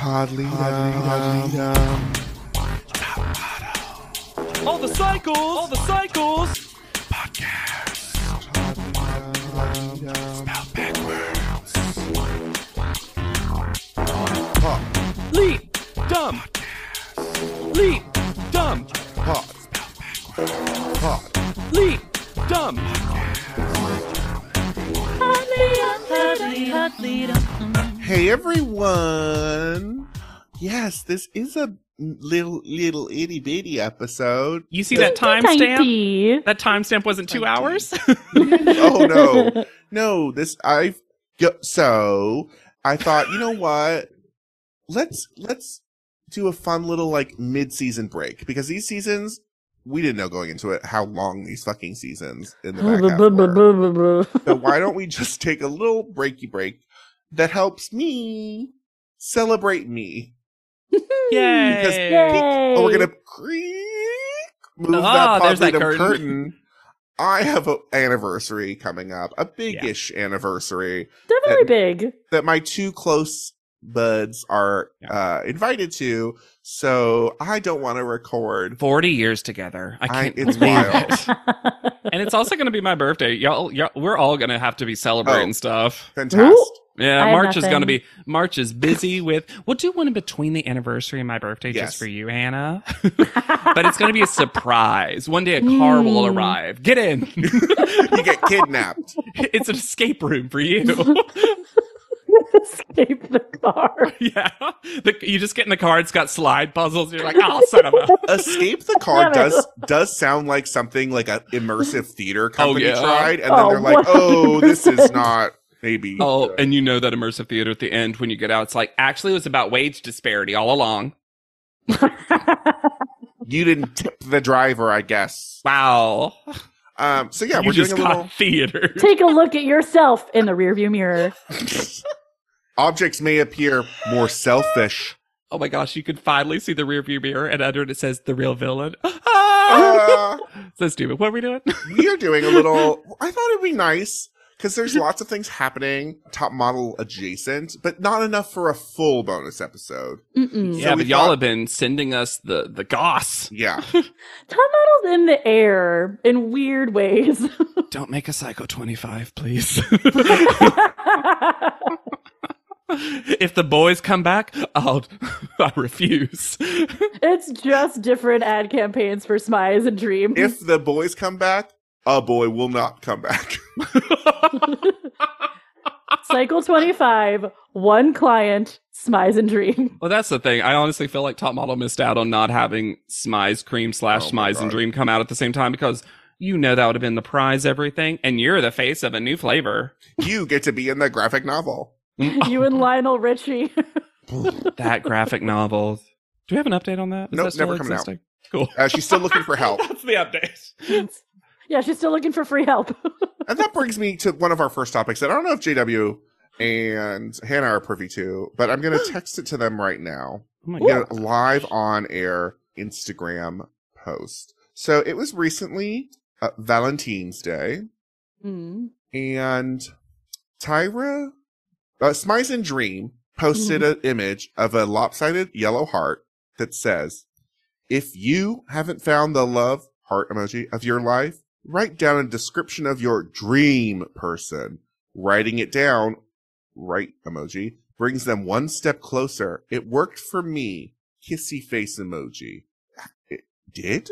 Podly Podly All the cycles! All the cycles! Pod, Leap! Dumb! Leap! Dumb! pod, pod. Leap! Dumb! Hey everyone! Yes, this is a little little itty bitty episode. You see that timestamp? Tiny. That timestamp wasn't two Tiny. hours? oh no, no! This I so I thought you know what? Let's let's do a fun little like mid season break because these seasons we didn't know going into it how long these fucking seasons in the back half were. So why don't we just take a little breaky break that helps me celebrate me? Yay! Because Yay. oh, we're gonna creak move Ah, that positive that podleadum curtain. I have an anniversary coming up, a big-ish anniversary Definitely big. that my two close buds are uh, invited to. So I don't want to record. 40 years together. I I- can't it's believe wild. it. And it's also going to be my birthday. Y'all, y'all we're all going to have to be celebrating Oh. stuff. Fantastic. Yeah, I March is going to be March is busy with. We'll do one in between the anniversary and my birthday Yes. just for you, Hannah. but it's going to be a surprise. One day a car will Mm. arrive. Get in. you get kidnapped. it's an escape room for you. Escape the car. yeah, the, you just get in the car. It's got slide puzzles. You're like, oh, son of a. Escape the car does does sound like something like a immersive theater company yeah. tried, and then Oh, they're like, what? "Oh, this is not maybe." Oh, and you know that immersive theater at the end when you get out, it's like actually it was about wage disparity all along. you didn't tip the driver, I guess. Wow, Um, so yeah, you we're just doing a little. theater. Take a look at yourself in the rearview mirror. Objects may appear more selfish. Oh my gosh, you can finally see the rearview mirror, and under it, it says the real villain. Uh, so stupid. What are we doing? we are doing a little. I thought it'd be nice because there's lots of things happening, top model adjacent, but not enough for a full bonus episode. Mm-mm. yeah, we but y'all thought- have been sending us the the goss. Yeah, Top model's in the air in weird ways. Don't make a psycho twenty five, please. If the boys come back, I'll I refuse. it's just different ad campaigns for Smize and Dream. if the boys come back, a boy will not come back. Cycle 25, one client, Smize and Dream. Well, that's the thing. I honestly feel like Top Model missed out on not having Smize Cream slash Oh my Smize and Dream come out at the same time because you know that would have been the prize everything, and you're the face of a new flavor. you get to be in the graphic novel. you and Lionel Richie. that graphic novel. Do we have an update on that? Is Nope, that still never coming out. existing? Cool. Uh, she's still looking for help. That's the update. yeah, she's still looking for free help. And that brings me to one of our first topics that I don't know if JW and Hannah are privy to, but I'm going to text it to them right now. Oh my Get god. a live on air Instagram post. So it was recently uh, Valentine's Day, Hmm. and Tyra, uh, Smize and Dream posted an image of a lopsided yellow heart that says, If you haven't found the love heart emoji of your life, write down a description of your dream person. Writing it down, right emoji, brings them one step closer. It worked for me. Kissy face emoji. It did?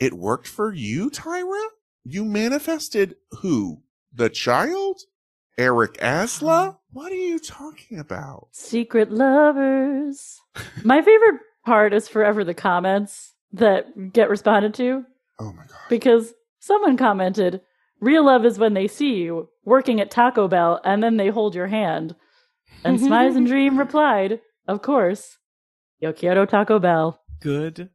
It worked for you, Tyra? You manifested who? The child? Erik Asla? What are you talking about? Secret lovers. My favorite part is forever the comments that get responded to Oh my god. because someone commented, Real love is when they see you working at Taco Bell and then they hold your hand. And Smize and Dream replied, Of course. Yo quiero Taco Bell. Good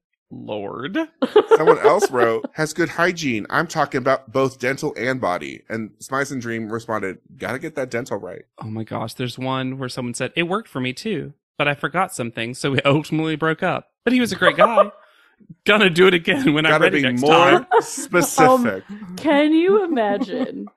lord. Someone else wrote, has good hygiene. I'm talking about both dental and body. And Smize and Dream responded, gotta get that dental right. Oh my gosh. There's one where someone said, It worked for me too, but I forgot something, so we ultimately broke up. But he was a great guy. Gonna do it again when I'm Gotta ready be next more time. specific. Um, can you imagine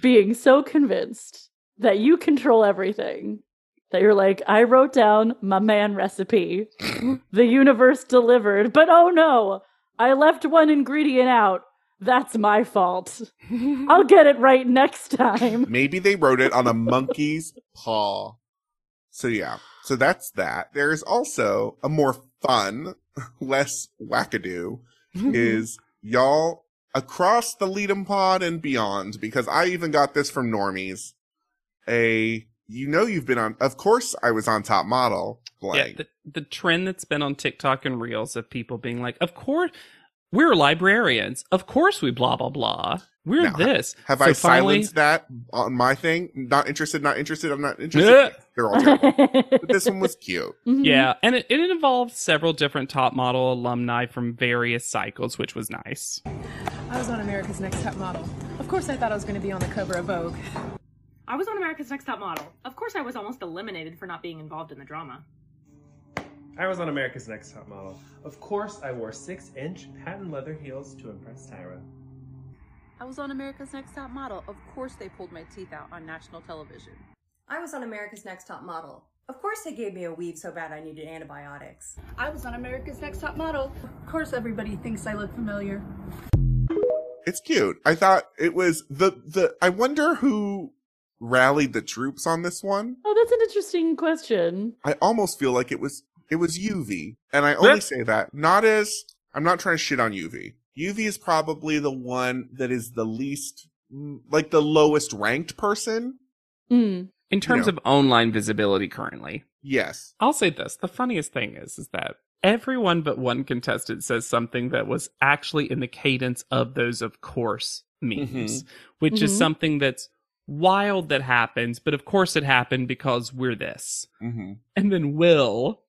being so convinced that you control everything that you're like, I wrote down my man recipe. the universe delivered, but oh no, I left one ingredient out. That's my fault. I'll get it right next time. Maybe they wrote it on a monkey's paw. So yeah. So that's that. There's also a more fun, less wackadoo is y'all across the Leadum pod and beyond, because I even got this from normies. A you know you've been on of course I was on top model Yeah, the, the trend that's been on TikTok and Reels of people being like, "Of course, we're librarians. Of course, we blah blah blah. We're Now, this." Have So I finally- silenced that on my thing? Not interested, not interested, I'm not interested. They're all terrible. But this one was cute. Mhm. Yeah, and it, it involved several different top model alumni from various cycles, which was nice. I was on America's Next Top Model. Of course, I thought I was going to be on the cover of Vogue. I was on America's Next Top Model. Of course, I was almost eliminated for not being involved in the drama. I was on America's Next Top Model. Of course, I wore six inch patent leather heels to impress Tyra. I was on America's Next Top Model. Of course, they pulled my teeth out on national television. I was on America's Next Top Model. Of course, they gave me a weave so bad I needed antibiotics. I was on America's Next Top Model. Of course, everybody thinks I look familiar. It's cute. I thought it was the the I wonder who rallied the troops on this one. Oh, that's an interesting question. I almost feel like it was it was UV. And I only Yep. say that not as I'm not trying to shit on UV. UV is probably the one that is the least mm, like the lowest ranked person. Mm. In terms Yeah. of online visibility currently, Yes. I'll say this: the funniest thing is, is that everyone but one contestant says something that was actually in the cadence of those, of course, memes, which is Mhm. something that's wild that happens, but of course it happened because we're this. hmm And then Will,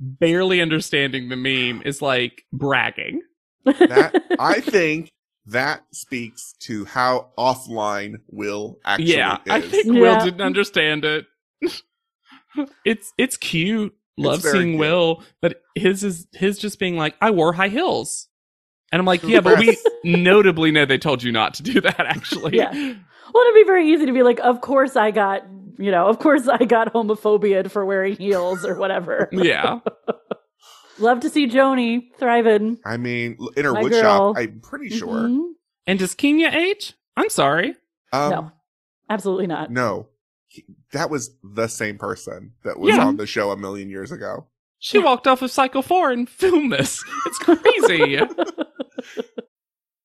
barely understanding the meme, is like bragging. That I think that speaks to how offline Will actually yeah, is. I think Yeah. Will didn't understand it. it's it's cute. Love very seeing cute. Will, but his is his just being like, I wore high heels. And I'm like, yeah, but we notably know they told you not to do that actually. Yeah. Well, it'd be very easy to be like, of course I got, you know, of course I got homophobia for wearing heels or whatever. Yeah. Love to see Joni thriving. I mean, in her My wood girl. shop, I'm pretty sure. Mhm. And does Kenya age? I'm sorry. Um, no, absolutely not. No. He- That was the same person that was Yeah. on the show a million years ago. She walked off of Cycle 4 and filmed this. It's crazy.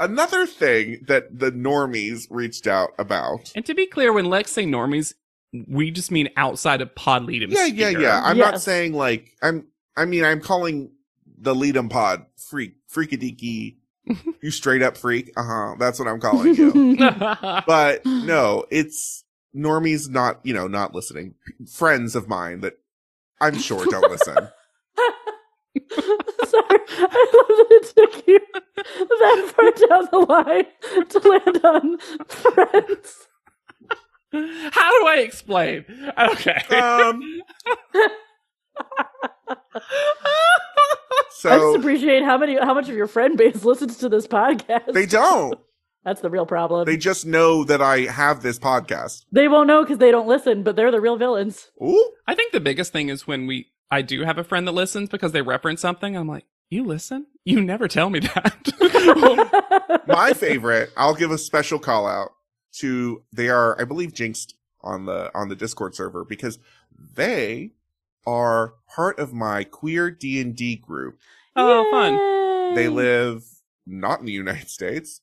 Another thing that the normies reached out about. and to be clear, when Lex say normies, we just mean outside of pod lead Yeah, yeah, yeah. I'm not saying like I'm. I mean, I'm calling the Leadum Pod freak, freakadeaky. you straight up freak. Uh huh. That's what I'm calling you. but no, it's normies not. You know, not listening. Friends of mine that I'm sure don't listen. Sorry, I love that it took you that far down the line to land on friends. How do I explain? Okay. Um. I just appreciate how many, how much of your friend base listens to this podcast. they don't. That's the real problem. They They, just know that I have this podcast. They won't know because they don't listen, but they're the real villains. Ooh. I think the biggest thing is when we I do have a friend that listens because they reference something. I'm like, you listen? You never tell me that. My favorite, I'll give a special call out to they are, I believe, jinxed on the on the Discord server because they are part of my queer D and D group. oh, fun. They live not in the United States.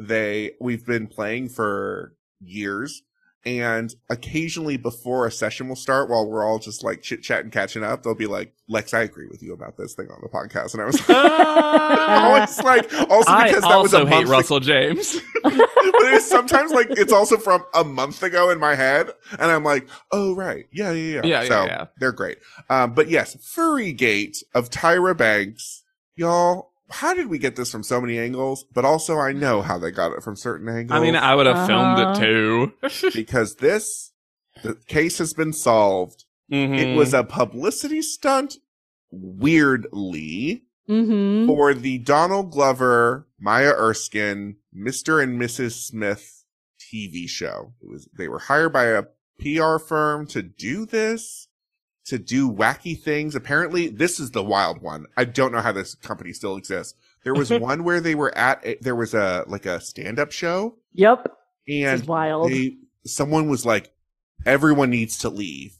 They we've been playing for years And occasionally before a session will start, while we're all just like chit chatting, catching up, they'll be like, Lex, I agree with you about this thing on the podcast. And I was like, always like, also I because that was a hate month Russell James. but it's sometimes like it's also from a month ago in my head, and I'm like, oh right, yeah, yeah, yeah. Yeah, yeah, so yeah. they're great. Um, but yes, Furry Gate of Tyra Banks, y'all. How did we get this from so many angles? But also, I know how they got it from certain angles. I mean, I would have filmed Uh-huh. it too. because this the case has been solved. Mhm. It was a publicity stunt, weirdly, Mm-hmm. for the Donald Glover, Maya Erskine, Mr. and Mrs. Smith TV show. It was they were hired by a PR firm to do this, to do wacky things. Apparently, this is the wild one. I don't know how this company still exists. There was one where they were at a, there was a like a stand-up show Yep. and is wild. they someone was like everyone needs to leave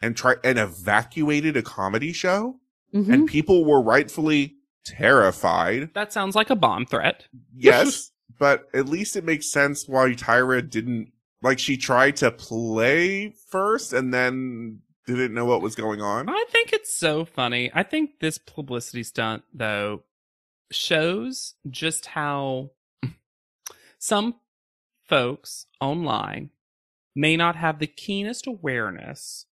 and try and evacuated a comedy show Mhm. and people were rightfully terrified. that sounds like a bomb threat. Yes, but at least it makes sense why Tyra didn't like she tried to play first and then didn't know what was going on. I think it's so funny. I think this publicity stunt, though, shows just how some folks online may not have the keenest awareness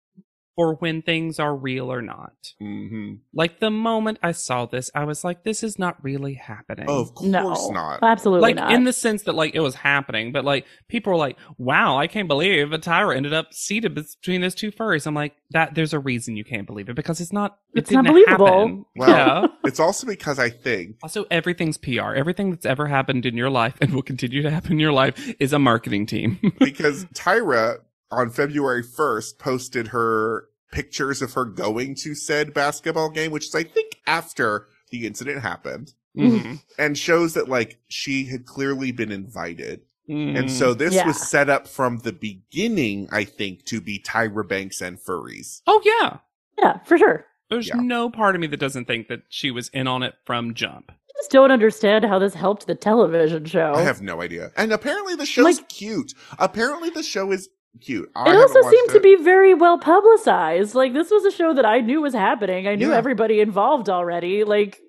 for when things are real or not. hmm Like the moment I saw this, I was like, this is not really happening. Oh, of course no, not. absolutely like not. in the sense that like it was happening, but like people were like, "Wow, I can't believe a Tyra ended up seated between those two furries." I'm like, "That there's a reason you can't believe it because it's not. It It's not didn't believable. happen." Well- yeah. It's also because I think Also, everything's PR. Everything that's ever happened in your life and will continue to happen in your life is a marketing team. because Tyra on February 1st posted her pictures of her going to said basketball game, which is I think after the incident happened, Mhm. and shows that like she had clearly been invited. And Mhm. so this Yeah. was set up from the beginning, I think, to be Tyra Banks and furries. oh yeah, yeah, for sure. there's Yeah. no part of me that doesn't think that she was in on it from jump. I just don't understand how this helped the television show. I have no idea. And apparently the show's Like- cute. Apparently the show is cute. I it also seemed watched to be very well publicized. Like this was a show that I knew was happening. I knew Yeah. everybody involved already. Like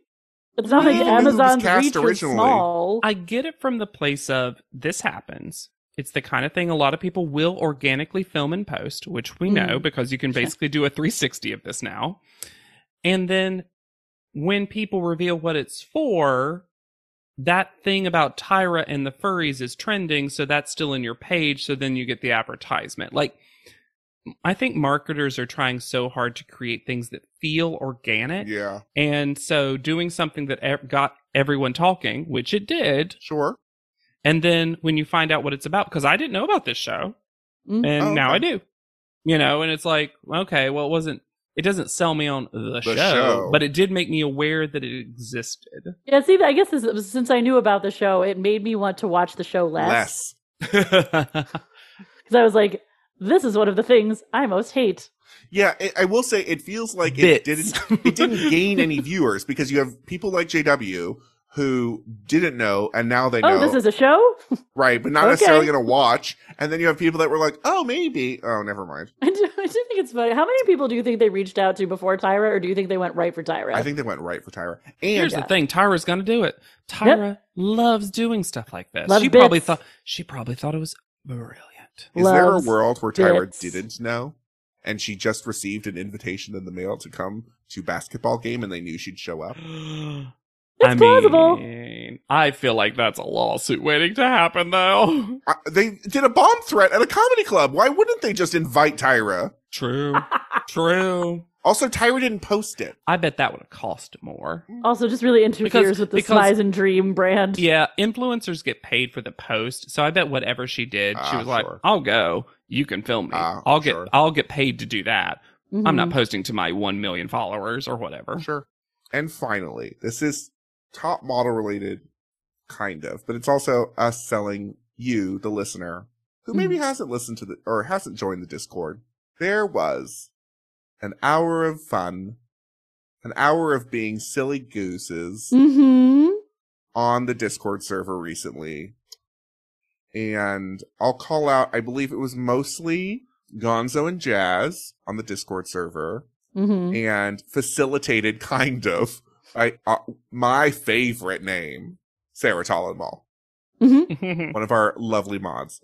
it's not like Well, who was Amazon's cast reach originally? is small. I get it from the place of this happens. It's the kind of thing a lot of people will organically film and post, which we know Mm. because you can basically do a 360 of this now. And then when people reveal what it's for, that thing about Tyra and the furries is trending, so that's still in your page, so then you get the advertisement. Like, I think marketers are trying so hard to create things that feel organic. Yeah, And so doing something that ev- got everyone talking, which it did, sure. and then when you find out what it's about, because I didn't know about this show, Mm. and Oh, now I do. You know, and it's like, okay, well, it wasn't. It doesn't sell me on the, show, show. but it did make me aware that it existed. Yeah, see, I guess this, since I knew about the show, it made me want to watch the show less. Less. Because I was like, this is one of the things I most hate. Yeah, it, I will say it feels like Bits. it didn't it didn't gain any viewers because you have people like JW who didn't know and now they oh, know. Oh, this is a show? right, but not Okay. necessarily going to watch. And then you have people that were like, "Oh, maybe." Oh, never mind. I do, I do think it's funny. How many people do you think they reached out to before Tyra, or do you think they went right for Tyra? I think they went right for Tyra. And Here's Yeah. the uh, thing: Tyra's gonna do it. Tyra loves doing stuff like this. Loves she probably thought she probably thought it was brilliant. is there a world where Tyra bits. didn't know and she just received an invitation in the mail to come to basketball game and they knew she'd show up? It's I plausible. mean, I feel like that's a lawsuit waiting to happen, though. Uh, they did a bomb threat at a comedy club. Why wouldn't they just invite Tyra? True, true. Also, Tyra didn't post it. I bet that would have cost more. also just really interferes Because- with the because- Smize and Dream brand. Yeah, influencers get paid for the post, so I bet whatever she did, she Ah, was like, "I'll go. You can film me. Ah, I'll get. sure. I'll get paid to do that. I'm not Mhm. posting to my one million followers or whatever." Sure. And finally, this is top model related, kind of, but it's also us selling you, the listener, who maybe hasn't listened to the or hasn't joined the Discord. There was an hour of fun, an hour of being silly gooses Mm-hmm. on the Discord server recently. and I'll call out, I believe it was mostly Gonzo and Jazz on the Discord server hmm and facilitated kind of by uh, my favorite name, Sarah Tollenball, one of our lovely mods.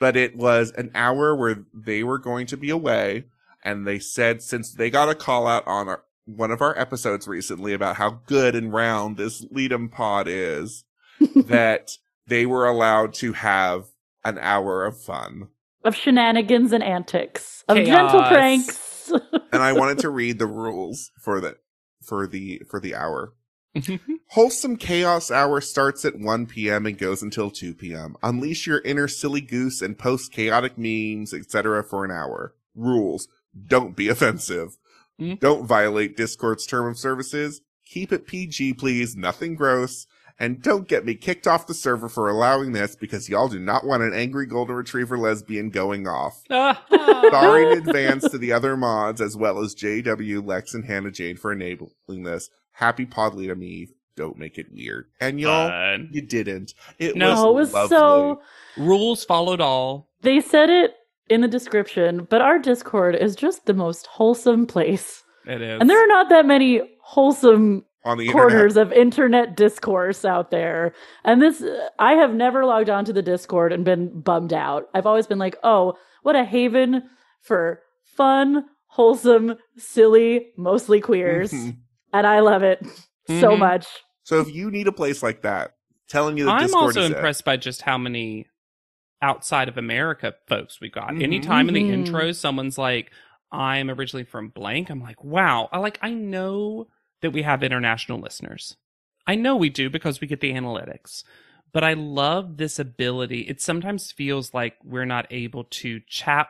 But it was an hour where they were going to be away, and they said since they got a call out on our, one of our episodes recently about how good and round this Leadum pod is, that they were allowed to have an hour of fun. Of shenanigans and antics. Of Chaos. gentle pranks. And I wanted to read the rules for the for the for the hour. Wholesome Chaos Hour starts at 1 p.m. and goes until 2 p.m. Unleash your inner silly goose and post chaotic memes, etc. for an hour. Rules. Don't be offensive. Mm. Don't violate Discord's term of services. Keep it PG, please. Nothing gross. And don't get me kicked off the server for allowing this because y'all do not want an angry golden retriever lesbian going off. Ah. Sorry in advance to the other mods as well as JW, Lex, and Hannah Jane for enabling this. Happy Podleadum Eve. Don't make it weird. And y'all, Fun. you didn't. It No. was, it was so. Rules followed all. They said it in the description, but our Discord is just the most wholesome place. It is. And there are not that many wholesome on the corners internet. of internet discourse out there. And this, I have never logged onto the Discord and been bummed out. I've always been like, oh, what a haven for fun, wholesome, silly, mostly queers. Mhm. And I love it so Mhm. much. So if you need a place like that, telling you that I'm Discord also is it. impressed by just how many outside of America folks we got. Mhm. Anytime in the Mhm. intro, someone's like, I'm originally from blank. I'm like, wow. I like, I know that we have international listeners. I know we do because we get the analytics. But I love this ability. It sometimes feels like we're not able to chat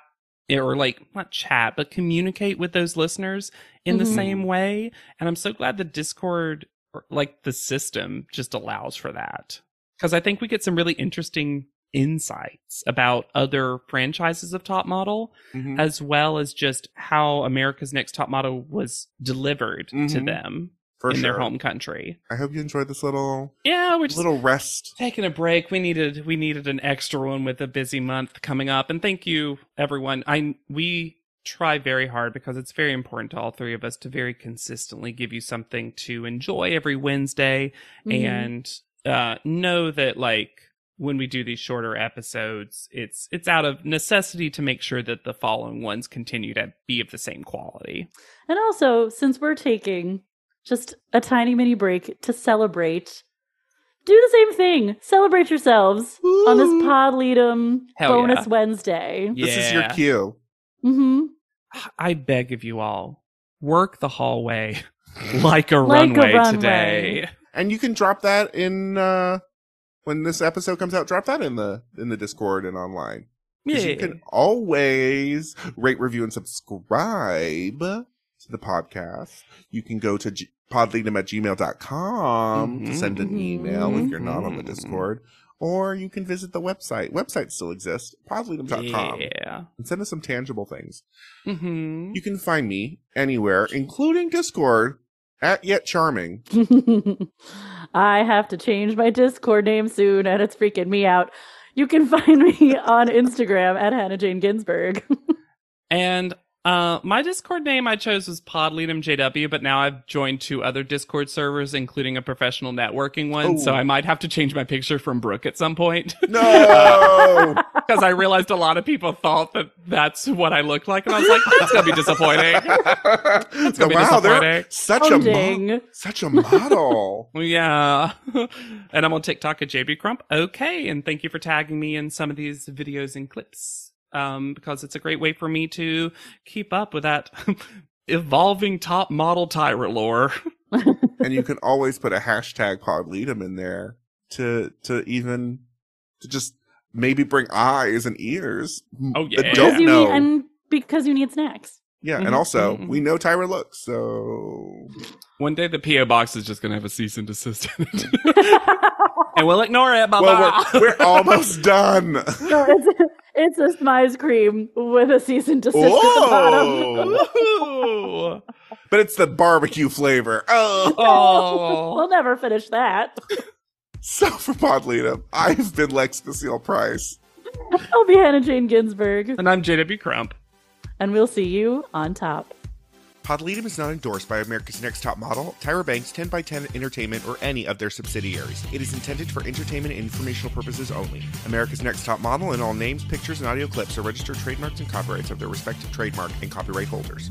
or like not chat, but communicate with those listeners in the Mhm. same way. And I'm so glad the Discord, or, like the system, just allows for that. Because I think we get some really interesting insights about other franchises of Top Model, Mhm. as well as just how America's Next Top Model was delivered to Mhm. them for in sure. their home country. I hope you enjoyed this little Yeah, we're just little rest. taking a break. We needed we needed an extra one with a busy month coming up. And thank you everyone. I we try very hard because it's very important to all three of us to very consistently give you something to enjoy every Wednesday Mhm. and uh know that like when we do these shorter episodes, it's it's out of necessity to make sure that the following ones continue to be of the same quality. And also, since we're taking just a tiny mini break to celebrate, do the same thing. Celebrate yourselves on this Woo. Pod Leadum Hell bonus yeah. Wednesday. This is your Yeah. cue. hmm I beg of you all, work the hallway like a Like a runway runway. today. And you can drop that in uh when this episode comes out, drop that in the in the Discord and online. Yeah. You can always rate, review, and subscribe to the podcast. You can go to g- at gmail.com to Mhm. send an email if you're not on the Mhm. Discord. Or you can visit the website. Websites still exist, podleadum.com. Yeah. And send us some tangible things. hmm You can find me anywhere, including Discord, at Yet Charming. I have to change my Discord name soon, and it's freaking me out. You can find me on Instagram at Hannah Jane Ginsburg. And uh, my Discord name I chose was Podleadum JW, but now I've joined two other Discord servers, including a professional networking one. So Oh. I might have to change my picture from Brooke at some point No! because I realized a lot of people thought that that's what I looked like, and I was like, that's gonna be disappointing. So, be wow, they're disappointing. such a mo- such a model. Yeah. and I'm on TikTok at JB Crump. Okay. And thank you for tagging me in some of these videos and clips. Um, because it's a great way for me to keep up with that evolving top model Tyra lore. and you can always put a hashtag podleadum in there to to even to just maybe bring eyes and ears Oh, that yeah. don't Because you know. need, and because you need snacks. Yeah, Mhm, and also mhm, we know Tyra looks, so One day the P.O. box is just going to have a cease and desist. and we'll ignore it. Bye well we're, we're almost done. No, it's it's a Smize cream with a cease and desist at the bottom. But it's the barbecue flavor. Oh, Oh. we'll never finish that. so for podleadum, I've been Lex Basile Price. I'll be Hannah Jane Ginsburg, And I'm JW Crump. And we'll see you on top. Podleadum is not endorsed by America's Next Top Model, Tyra Banks, 10x10 Entertainment, or any of their subsidiaries. It is intended for entertainment and informational purposes only. America's Next Top Model and all names, pictures, and audio clips are registered trademarks and copyrights of their respective trademark and copyright holders.